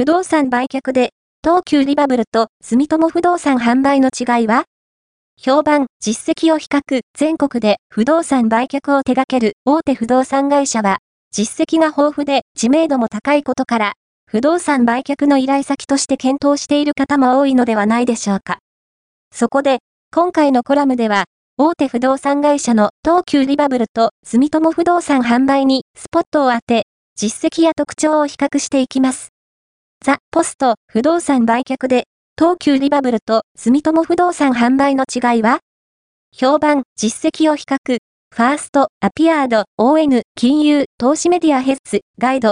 不動産売却で、東急リバブルと住友不動産販売の違いは？評判、実績を比較、全国で不動産売却を手掛ける大手不動産会社は、実績が豊富で知名度も高いことから、不動産売却の依頼先として検討している方も多いのではないでしょうか。そこで、今回のコラムでは、大手不動産会社の東急リバブルと住友不動産販売にスポットを当て、実績や特徴を比較していきます。ザ・ポスト不動産売却で東急リバブルと住友不動産販売の違いは？評判、実績を比較、ファースト、アピアード、ON、金融、投資メディアヘッズ、ガイド、